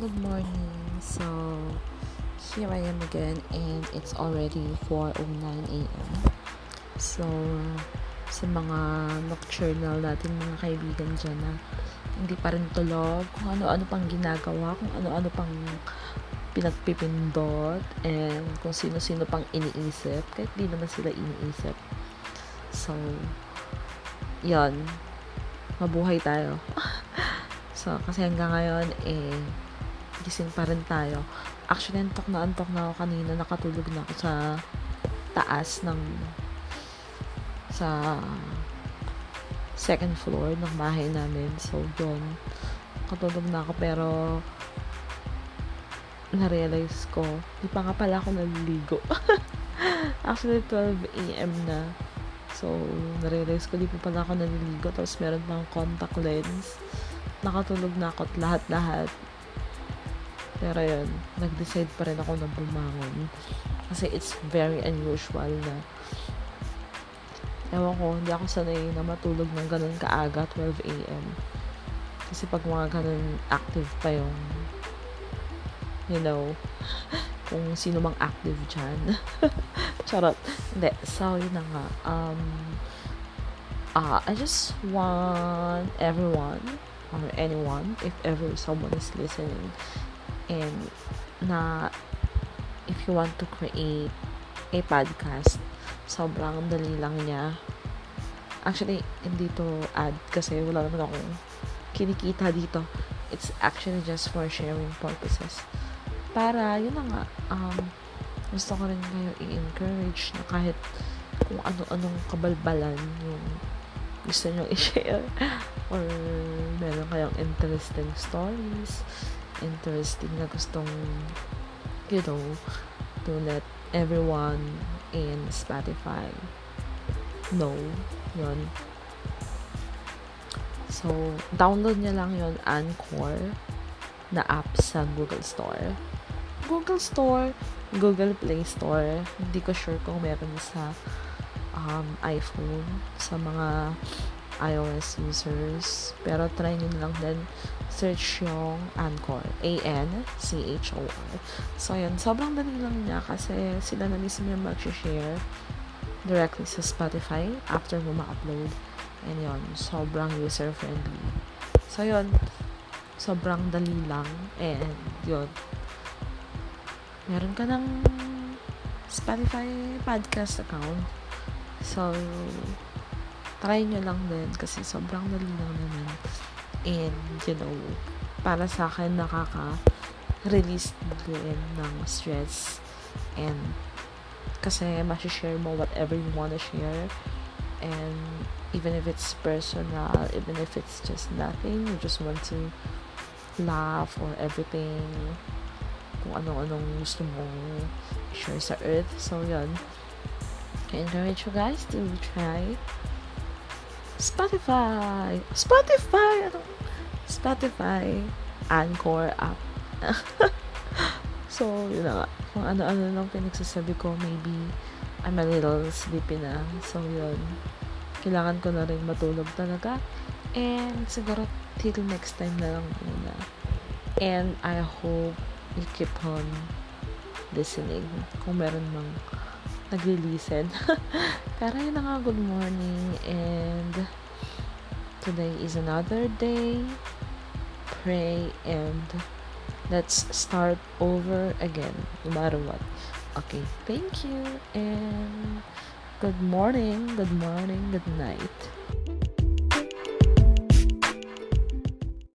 good morning. So, here I am again and it's already 4.09 a.m. So, sa mga nocturnal natin mga kaibigan dyan na hindi pa rin tulog, kung ano-ano pang ginagawa, kung ano-ano pang pinagpipindot, and kung sino-sino pang iniisip, kahit di naman sila iniisip. So, yon mabuhay tayo. so, kasi hanggang ngayon, eh, gising pa rin tayo. Actually, antok na antok na ako kanina. Nakatulog na ako sa taas ng sa second floor ng bahay namin. So, yun. Nakatulog na ako pero na-realize ko, di pa nga pala ako naliligo. Actually, 12 a.m. na. So, na-realize ko, di pa pala ako naliligo. Tapos, meron pang contact lens. Nakatulog na ako at lahat-lahat. Pero yun, nag-decide pa rin ako na bumangon. Kasi it's very unusual na ewan ko, hindi ako sanay na matulog ng ganun kaaga, 12 a.m. Kasi pag mga ganun active pa yung you know, kung sino mang active dyan. Charot. Hindi. So, na nga. Um, uh, I just want everyone or anyone, if ever someone is listening, and na if you want to create a podcast, sobrang dali lang niya. Actually, hindi to ad kasi wala naman akong kinikita dito. It's actually just for sharing purposes. Para, yun na nga, um, gusto ko rin kayo i-encourage na kahit kung ano-anong kabalbalan yung gusto nyo i-share or meron kayong interesting stories interesting na gustong, you know, to let everyone in Spotify know. Yun. So, download nyo lang yon Anchor na app sa Google Store. Google Store, Google Play Store. Hindi ko sure kung meron sa um, iPhone, sa mga iOS users. Pero try nyo lang din search yung Anchor. A-N-C-H-O-R. So, yun. Sobrang dali lang niya kasi sila na mismo yung mag-share directly sa Spotify after mo ma-upload. And yun, sobrang user-friendly. So, yun. Sobrang dali lang. And, yun. Meron ka ng Spotify podcast account. So, try nyo lang din kasi sobrang dali lang naman. And, you know, para sa akin nakaka-release din ng stress. And kasi share mo whatever you wanna share. And even if it's personal even if it's just nothing you just want to laugh or everything kung anong-anong gusto mo share sa earth. So yun. I encourage you guys. To try Spotify. Spotify! Ano? Spotify. Anchor app. so, yun na nga. Kung ano-ano lang pinagsasabi ko, maybe I'm a little sleepy na. So, yun. Kailangan ko na rin matulog talaga. And, siguro, till next time na lang muna. And, I hope you keep on listening. Kung meron mang nagli-listen. Pero yun nga, good morning. And today is another day. Pray and let's start over again, no matter what. Okay, thank you. And good morning, good morning, good night.